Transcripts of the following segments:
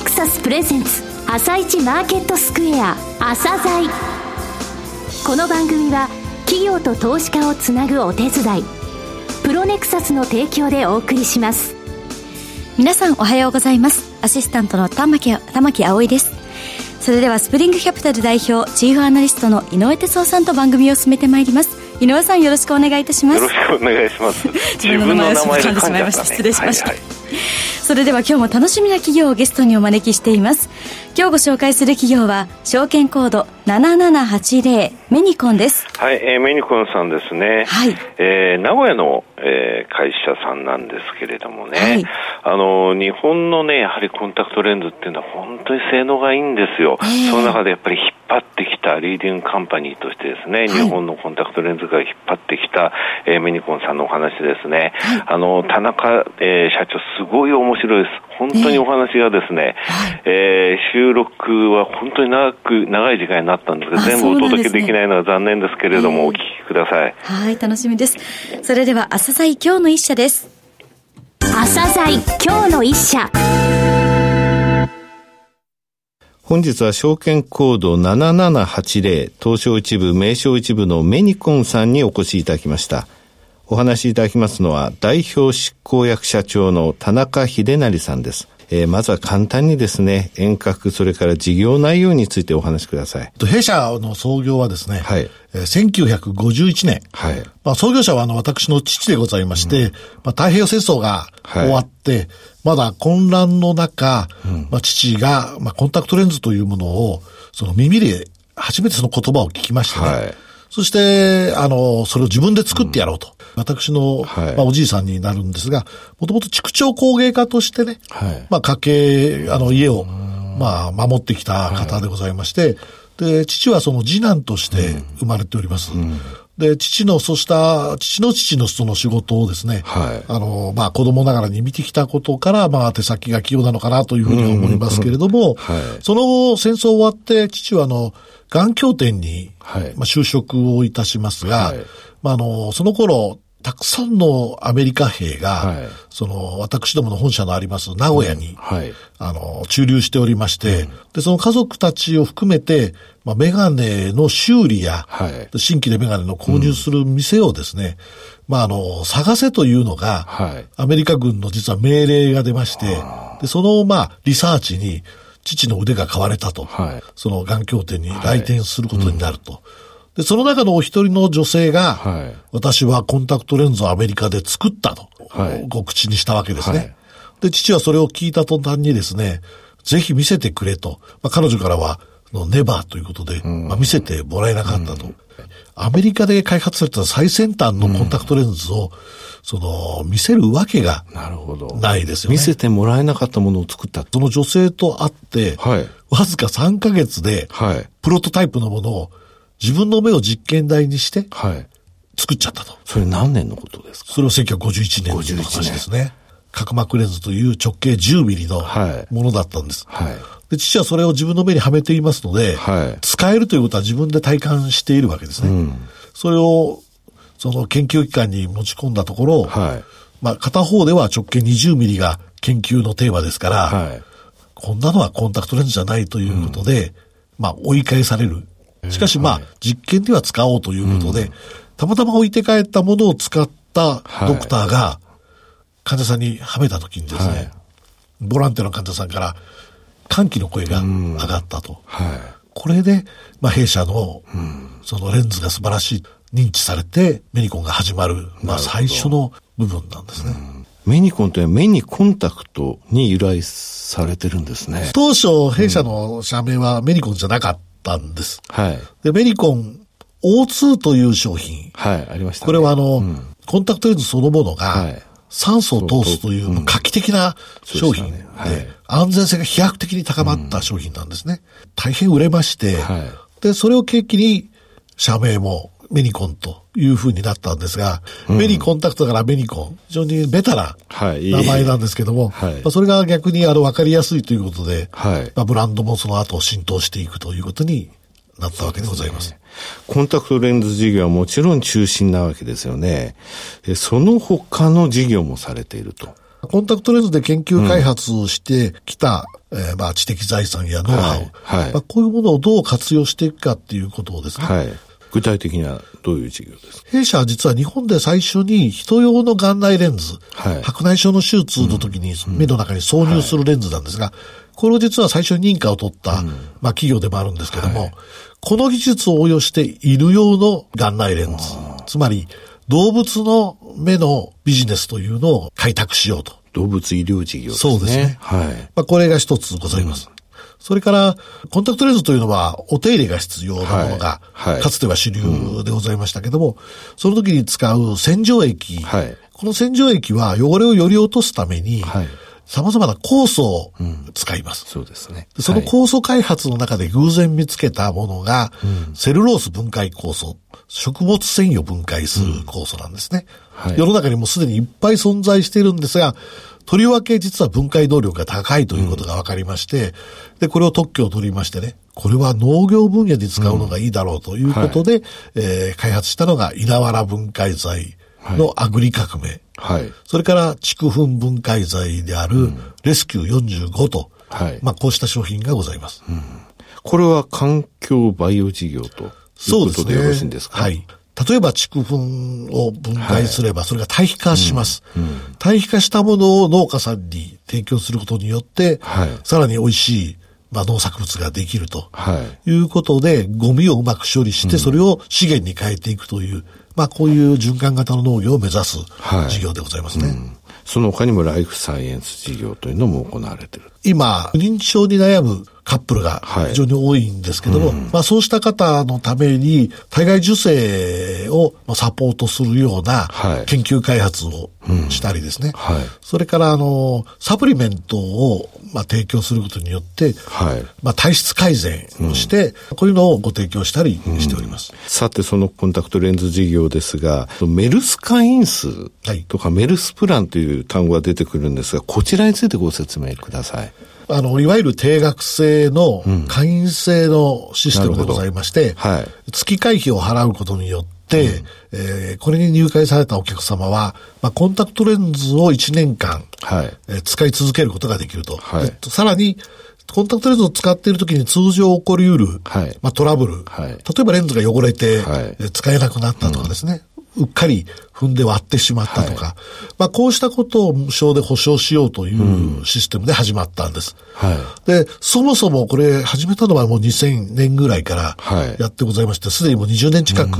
ネクサスプレゼンツ朝一マーケットスクエア朝鮮この番組は企業と投資家をつなぐお手伝いプロネクサスの提供でお送りします。皆さんおはようございます。アシスタントの玉木玉木葵です。それではスプリングキャピタル代表チーフアナリストの井上哲夫さんと番組を進めてまいります。井上さんよろしくお願いいたします。よろしくお願いします。自分の名前を噛んでしまいました、失礼しました、はいはいそれでは今日も楽しみな企業をゲストにお招きしています。今日ご紹介する企業は証券コード7780メニコンです。はい、えー、メニコンさんですね。はい、えー、名古屋の、えー、会社さんなんですけれどもね、はい、あの日本のねやはりコンタクトレンズっていうのは本当に性能がいいんですよ、えー、その中でやっぱり引っ張ってきたリーディングカンパニーとしてですね、はい、日本のコンタクトレンズが引っ張ってきた、えー、メニコンさんのお話ですね、はい、あの田中、えー、社長すごい面白いです。本当にお話がですね、えー、えー、収録は本当に長く、長い時間になったんですが、全部お届けできないのは残念ですけれども、お聞きください。はい、楽しみです。それでは、朝鮮今日の一社です。朝鮮今日の一社。本日は証券コード7780東証一部名称一部のメニコンさんにお越しいただきました。お話しいただきますのは、代表執行役社長の田中秀成さんです。えー、まずは簡単にですね、遠隔、それから事業内容についてお話しください。弊社の創業はですね、はい、えー、1951年、はい、まあ、創業者はあの私の父でございまして、うん、まあ、太平洋戦争が終わって、はい、まだ混乱の中、うん、まあ、父が、まあ、コンタクトレンズというものを、その耳で初めてその言葉を聞きましてね、はい。そして、あの、それを自分で作ってやろうと。うん、私の、はい、まあ、おじいさんになるんですが、もともと畜長工芸家としてね、はい、まあ、家計、あの、家を、まあ、守ってきた方でございまして、で、父はその次男として生まれております。うん。で、父の、そうした、父の父のその仕事をですね、はい、あの、まあ、子供ながらに見てきたことから、まあ、手先が器用なのかなというふうに思いますけれども、はい、その後、戦争終わって、父はあの、眼鏡店に、はい、まあ、就職をいたしますが、はい、まあ、あの、その頃、たくさんのアメリカ兵が、はい、その、私どもの本社のあります名古屋に、うん。はい、あの、駐留しておりまして、うん、で、その家族たちを含めて、まあ、メガネの修理や、はい、新規でメガネの購入する店をですね、うん、まあ、あの、探せというのが、アメリカ軍の実は命令が出まして、で、その、まあ、リサーチに、父の腕が買われたと、はい、その眼鏡店に来店することになると。はいうん、で、その中のお一人の女性が、はい、私はコンタクトレンズをアメリカで作ったと、はい、ご口にしたわけですね。で、父はそれを聞いた途端にですね、ぜひ見せてくれと。まあ、彼女からは、のネバーということで、まあ、見せてもらえなかったと。アメリカで開発された最先端のコンタクトレンズを、その、見せるわけがないですよね。見せてもらえなかったものを作った。その女性と会って、はい、わずか3ヶ月で、はい、プロトタイプのものを自分の目を実験台にして、はい、作っちゃったと。それ何年のことですか？それは1951年の話ですね。角膜レンズという直径10ミリのものだったんです。はい、で父はそれを自分の目にはめていますので、はい、使えるということは自分で体感しているわけですね。うん、それをその研究機関に持ち込んだところ、はい、まあ片方では直径20ミリが研究のテーマですから、はい、こんなのはコンタクトレンズじゃないということで、うん、まあ追い返される。しかしまあ、実験では使おうということで、うん、たまたま置いて帰ったものを使ったドクターが、患者さんにはめた時にですね、はい、ボランティアの患者さんから歓喜の声が上がったと。はい、これで、まあ、弊社の、そのレンズが素晴らしい。認知されて、メニコンが始まる、まあ最初の部分なんですね。メニコンというのは目にコンタクトに由来されてるんですね。当初、弊社の社名はメニコンじゃなかったんです。はい。で、メニコン O2 という商品。はい、ありました、ね、これはあの、うん、コンタクトレンズそのものが、酸素を通すという画期的な商品。で、安全性が飛躍的に高まった商品なんですね。大変売れまして、で、それを契機に、社名もメニコンというふうになったんですが、うん、メニコンタクトからメニコン、非常にベタな名前なんですけども、はい、まあ、それが逆にあの分かりやすいということで、はい、まあ、ブランドもその後浸透していくということになったわけでございます。コンタクトレンズ事業はもちろん中心なわけですよね。その他の事業もされていると。コンタクトレンズで研究開発をしてきたえー、まあ知的財産やノウハウ、はい。はい、まあ、こういうものをどう活用していくかっていうことをですね。はい、具体的にはどういう事業ですか？弊社は実は日本で最初に人用の眼内レンズ、はい、白内障の手術の時に目の中に挿入するレンズなんですが、これを実は最初に認可を取った、まあ企業でもあるんですけども、この技術を応用して犬用の眼内レンズ、つまり動物の目のビジネスというのを開拓しようと。動物医療事業ですね。そうですね。はい。まあ、これが一つございます。うん、それから、コンタクトレンズというのは、お手入れが必要なものが、かつては主流でございましたけども、うん、その時に使う洗浄液、はい、この洗浄液は汚れをより落とすために、はい様々な酵素を使います。うん、そうですね。その酵素開発の中で偶然見つけたものが、セルロース分解酵素、食物繊維を分解する酵素なんですね。はい、世の中にもすでにいっぱい存在しているんですが、とりわけ実は分解能力が高いということが分かりまして、で、これを特許を取りましてね、これは農業分野で使うのがいいだろうということで、うんはい、えー、開発したのが稲わら分解剤のアグリ革命。はい。それから畜粉分解剤であるレスキュー45と、はい。まあこうした商品がございます。うん、これは環境バイオ事業ということでよろしいんですか、ね、はい。例えば畜粉を分解すれば、それが堆肥化します、はいうん。うん、堆肥化したものを農家さんに提供することによって、はい、さらに美味しい、まあ、農作物ができると、はい、いうことで、ゴミをうまく処理して、それを資源に変えていくという、まあ、こういう循環型の農業を目指す事業でございますね。はいうん、その他にもライフサイエンス事業というのも行われている。今、認知症に悩むカップルが非常に多いんですけども、はいうん、まあそうした方のために、体外受精をサポートするような研究開発をしたりですね。はいうん。はい、それからあの、サプリメントをまあ提供することによって、まあ体質改善をして、うん、こういうのをご提供したりしております。さてそのコンタクトレンズ事業ですが、メルス会員数とかメルスプランという単語が出てくるんですが、こちらについてご説明ください。あの、いわゆる定額制の会員制のシステムでございまして、うんはい、月会費を払うことによって、うん、えー、これに入会されたお客様は、まあ、コンタクトレンズを1年間、はい、えー、使い続けることができると。はい、さらに、コンタクトレンズを使っているときに通常起こり得る、はい、まあ、トラブル、はい、例えばレンズが汚れて、はい、使えなくなったとかですね、うっかり踏んで割ってしまったとか、はい、まあこうしたことを無償で保証しようというシステムで始まったんです。はい、で、そもそもこれ始めたのはもう2000年ぐらいからやってございまして、すでにもう20年近く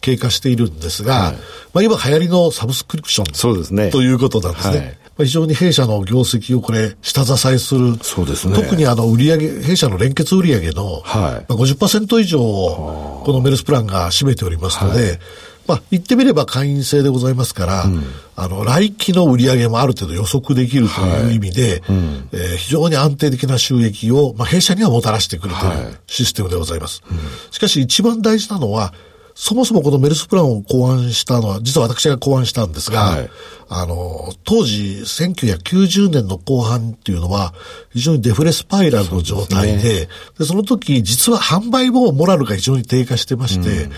経過しているんですが、はい、まあ今流行りのサブスクリプションそうですね。ということなんですね。非常に弊社の業績をこれ、下支えする。そうですね。特にあの、売上弊社の連結売上の、はい。50%以上を、このメルスプランが占めておりますので、はいまあ、言ってみれば会員制でございますから、うん、あの、来期の売り上げもある程度予測できるという意味で、はいうん、えー、非常に安定的な収益を、まあ、弊社にはもたらしてくるというシステムでございます。はいしかし一番大事なのは、そもそもこのメルスプランを考案したのは、実は私が考案したんですが、はい、あの、当時、1990年の後半っていうのは、非常にデフレスパイラルの状態で、そで、ね、その時、実は販売もモラルが非常に低下してまして、うん、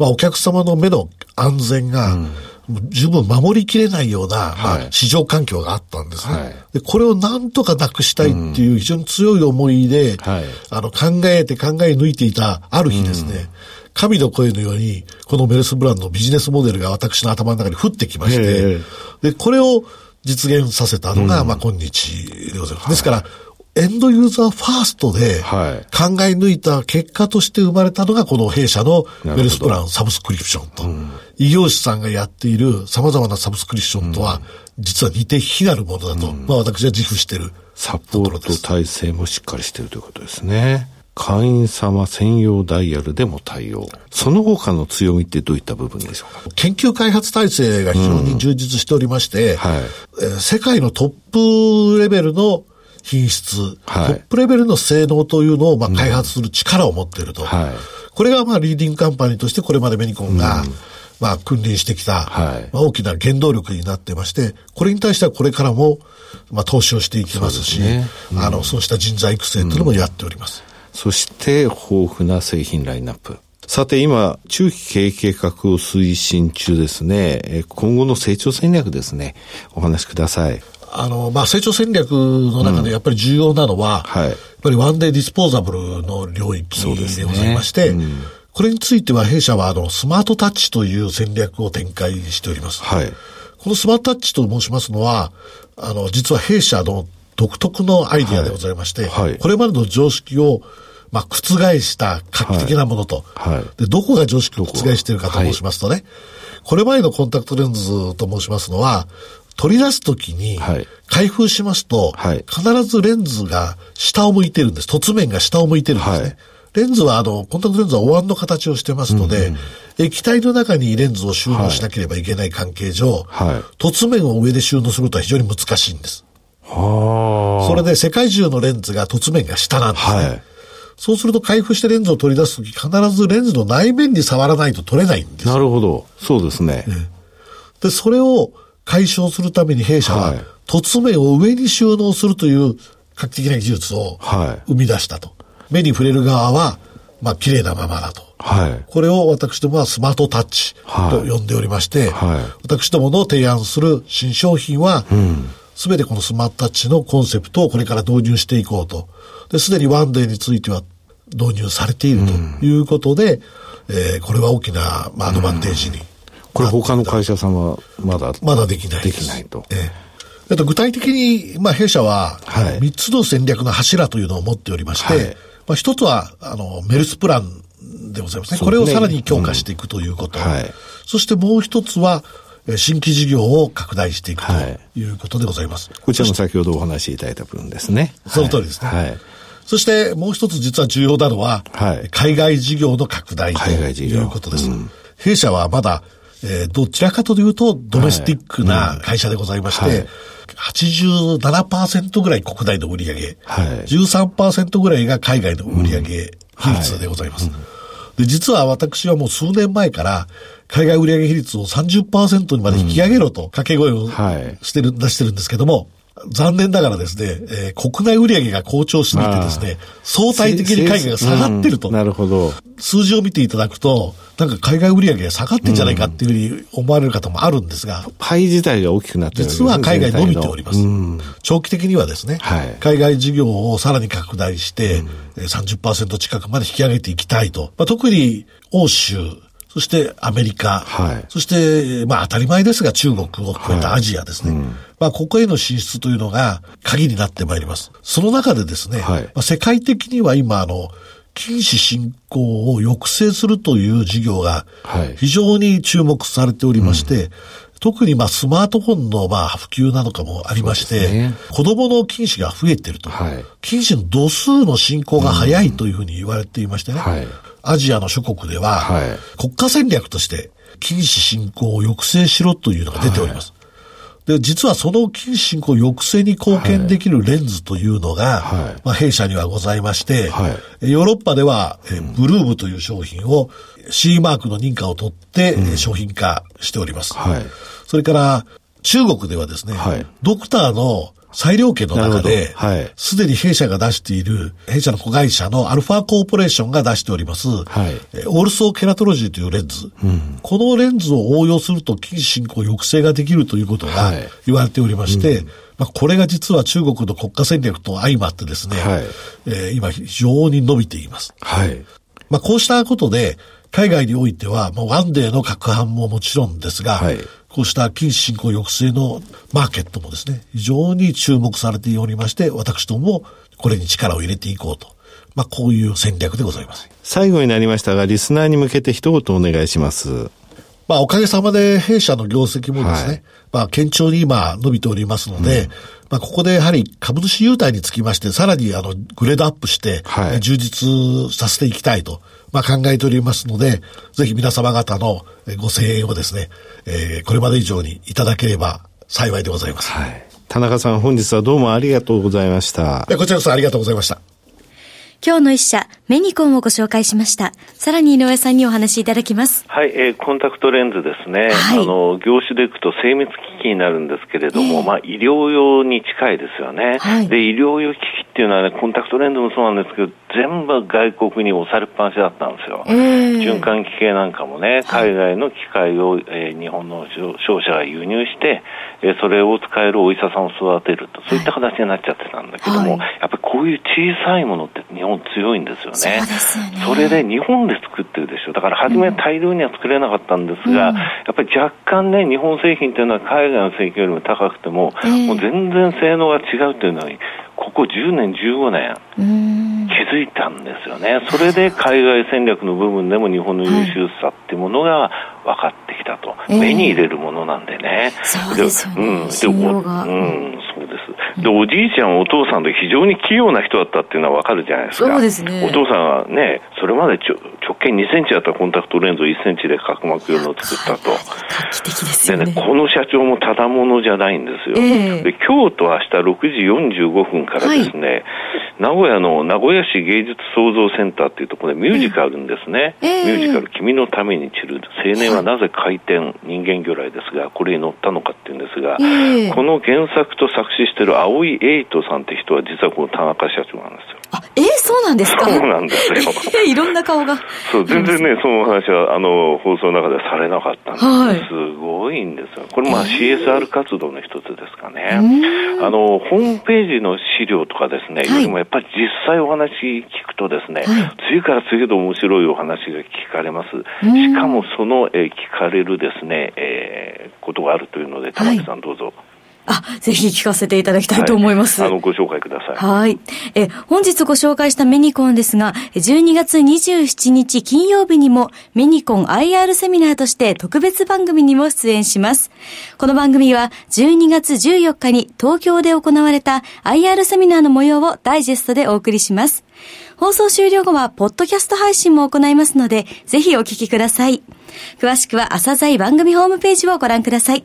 まあ、お客様の目の安全が、十分守りきれないような、まあ、市場環境があったんですね、はい、で。これをなんとかなくしたいっていう非常に強い思いで、はい、あの、考えて考え抜いていたある日ですね、うん。神の声のように、このメルスブランドのビジネスモデルが私の頭の中に降ってきまして、で、これを実現させたのが、うん、まあ、今日でございます。ですから、エンドユーザーファーストで考え抜いた結果として生まれたのがこの弊社のメルスプランサブスクリプションと。異業種さんがやっている様々なサブスクリプションとは、実は似て非なるものだと、まあ私は自負している。サポート体制もしっかりしているということですね。会員様専用ダイヤルでも対応。その他の強みってどういった部分でしょうか？研究開発体制が非常に充実しておりまして、うんはい、えー、世界のトップレベルの品質、はい、トップレベルの性能というのをまあ開発する力を持っていると。うんはい、これがまあリーディングカンパニーとしてこれまでメニコンが、うん、まあ君臨してきた、はい、まあ、大きな原動力になってまして、これに対してはこれからもまあ投資をしていきますし、ねうん、あの、そうした人材育成というのもやっております。そして豊富な製品ラインナップ。さて今、中期経営計画を推進中ですね。今後の成長戦略ですね。お話しください。あの、まあ、成長戦略の中でやっぱり重要なのは、うん、はい、やっぱりワンデーディスポーザブルの領域でございまして、ねうん、これについては弊社はあの、スマートタッチという戦略を展開しております。はい。このスマートタッチと申しますのは、あの、実は弊社の独特のアイディアでございまして、はい。はい、これまでの常識をまあ、覆した画期的なものと、はい。はい、で、どこが常識を覆しているかと申しますとね、はい、これまでのコンタクトレンズと申しますのは、取り出すときに、開封しますと、必ずレンズが下を向いてるんです。凸面が下を向いてるんですね。レンズは、あの、コンタクトレンズはお椀の形をしてますので、うんうん、液体の中にレンズを収納しなければいけない関係上、はい、凸面を上で収納することは非常に難しいんです。それで世界中のレンズが凸面が下なんですね。はいそうすると開封してレンズを取り出すとき必ずレンズの内面に触らないと取れないんですなるほど。そうですね。ねで、それを解消するために弊社は、凸面を上に収納するという画期的な技術を生み出したと。はい、目に触れる側は、まあ、綺麗なままだと。はい、これを私どもはスマートタッチと呼んでおりまして、はい、私どもの提案する新商品は、す、べ、てこのスマートタッチのコンセプトをこれから導入していこうと。で、すでにワンデーについては導入されているということで、うん、えー、これは大きな、まあ、アドバンテージに、うん、これ他の会社さんはまだまだできないできないと。えー、と具体的に、まあ、弊社は、3つの戦略の柱というのを持っておりまして、はい、まあ、一つは、あの、メルスプランでございますね。すねこれをさらに強化していくということ。うんはい、そしてもう一つは、新規事業を拡大していくということでございます。はい、こちらも先ほどお話しいただいた分ですね。その通りですね。はいそしてもう一つ実は重要なのは、はい、海外事業の拡大ということです。うん、弊社はまだ、えー、どちらかというとドメスティックな会社でございまして、はい。うん87%ぐらい国内の売り上げ、はい、13%ぐらいが海外の売り上げ比率でございます。うんはい、で実は私はもう数年前から海外売上比率を30%にまで引き上げろと掛け声をしてる、出してるんですけども、残念ながらですね、えー、国内売上が好調しすぎてですね、相対的に海外が下がってると。なるほど。数字を見ていただくと、なんか海外売上が下がってんじゃないかっていうふうに思われる方もあるんですが。パイ自体が大きくなってる、ね、実は海外伸びております。長期的にはですね、はい、海外事業をさらに拡大して、うん、30%近くまで引き上げていきたいと。まあ、特に欧州、そしてアメリカ、はい、そして、まあ当たり前ですが中国を含めたアジアですね。はいうん、まあここへの進出というのが鍵になってまいります。その中でですね、はい、まあ、世界的には今あの、禁止進行を抑制するという事業が非常に注目されておりまして、うん。特にまあスマートフォンのまあ普及などかもありまして、ね、子供の近視が増えてると、はい、近視の度数の進行が早いというふうに言われていましてね、はい、アジアの諸国では、はい、国家戦略として、禁止進行を抑制しろというのが出ております。で、実はその禁止進行抑制に貢献できるレンズというのが、はい、まあ、弊社にはございまして、はい、ヨーロッパでは、えブルームという商品を C マークの認可を取って、うん、商品化しております。はい、それから、中国ではですね、ドクターの裁量権の中で、すで、はい、に弊社が出している、弊社の子会社のアルファコーポレーションが出しております、はい、オールソーケラトロジーというレンズ、うん、このレンズを応用すると近視進行抑制ができるということが言われておりまして、はいうん、まあ、これが実は中国の国家戦略と相まってですね、はい、えー、今非常に伸びています。はい。まあ、こうしたことで、海外においては、まあ、ワンデーの拡販ももちろんですが、はい、こうした近視進行抑制のマーケットもですね、非常に注目されておりまして、私どももこれに力を入れていこうと。まあ、こういう戦略でございます。最後になりましたが、リスナーに向けて一言お願いします。まあ、おかげさまで弊社の業績もですね、はい、まあ、堅調に今伸びておりますので、うん、まあ、ここでやはり株主優待につきまして、さらにあの、グレードアップして、充実させていきたいと、まあ、考えておりますので、ぜひ皆様方のご声援をですね、えー、これまで以上にいただければ幸いでございます。はい。田中さん、本日はどうもありがとうございました。こちらこそありがとうございました。今日の一社、メニコンをご紹介しました。さらに井上さんにお話しいただきます。はい、えー、コンタクトレンズですね。はい、あの、業種でいくと精密機器になるんですけれども、えー、まあ、医療用に近いですよね。はい、で、医療用機器っていうのはね、コンタクトレンズもそうなんですけど、全部外国に押されっぱなしだったんですよ。えー、循環器系なんかもね、海外の機械を、えー、日本の商社が輸入して、えー、それを使えるお医者さんを育てると、そういった形になっちゃってたんだけども、はい、やっぱりこういう小さいものって日本強いんですよね。そね。それで日本で作ってるでしょ。だから初め大量には作れなかったんですが、うん、やっぱり若干ね、日本製品というのは海外の製品よりも高くても、えー、もう全然性能が違うというのに、ここ10年、15年、気づいたんですよね。それで海外戦略の部分でも日本の優秀さっていうものが分かってきたと。はい、目に入れるものなんでね。そうですよね。うん、で、うん、でおじいちゃん、お父さんで非常に器用な人だったっていうのは分かるじゃないですか。そうですね。お父さんはね、それまでちょ直径2センチだったコンタクトレンズを1センチで角膜用のを作ったと。でね。この社長もただものじゃないんですよ。えー、で今日と明日6時45分からですね、はい、名古屋の名古屋市芸術創造センターっていうところでミュージカルんですね。えー、ミュージカル、君のために散る青年はなぜ回転、人間魚雷ですが、これに乗ったのかっていうんですが、えー、この原作と作詞してる青井エイトさんって人は実はこの田中社長なんですよ。あ、えー、そうなんですかそうなんですよ。えー、いろんな顔が。そう、全然ね、その話は、あの、放送の中ではされなかったんです、はい、すごいんですよ。これ、まあ、CSR 活動の一つですかね。あの、ホームページの資料とかですね、はい、よりもやっぱり実際お話聞くとですね、はい、次から次へと面白いお話が聞かれます。しかも、その、えー、聞かれるですね、えー、ことがあるというので、玉木さんどうぞ。あ、ぜひ聞かせていただきたいと思います。はい、あの、ご紹介ください。はい。え、本日ご紹介したメニコンですが、12月27日金曜日にもメニコン IR セミナーとして特別番組にも出演します。この番組は12月14日に東京で行われた IR セミナーの模様をダイジェストでお送りします。放送終了後は、ポッドキャスト配信も行いますので、ぜひお聞きください。詳しくは、朝鮮番組ホームページをご覧ください。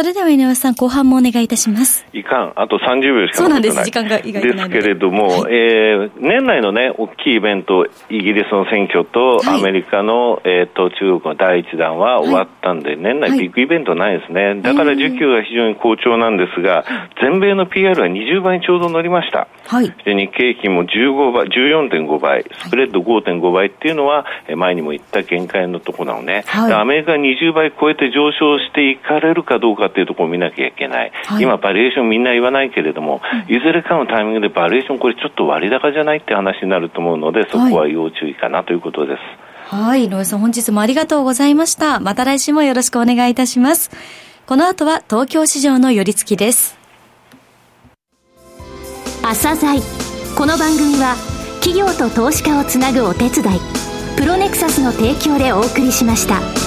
それでは井上さん、後半もお願いいたします。いかん、あと30秒しかそうなんです、時間が意外とですけれども、はい、えー、年内のね、大きいイベント、イギリスの選挙と、アメリカの、えっ、ー、と、中国の第一弾は終わったんで、はい、年内ビッグイベントないですね。だから需給が非常に好調なんですが、全米の PR は20倍にちょうど乗りました。はい。で、日経平均も15倍、14.5倍、スプレッド5.5倍っていうのは、前にも言った限界のところなのね。はい、アメリカ20倍超えて上昇していかれるかどうかっていうところを見なきゃいけない、はい、今、バリエーションみんな言わないけれども、うん、いずれかのタイミングでバリエーション、これちょっと割高じゃないって話になると思うので、そこは要注意かなということです。はい、井上さん、本日もありがとうございました。また来週もよろしくお願いいたします。この後は東京市場の寄り付きです。朝鮮この番組は企業と投資家をつなぐお手伝いプロネクサスの提供でお送りしました。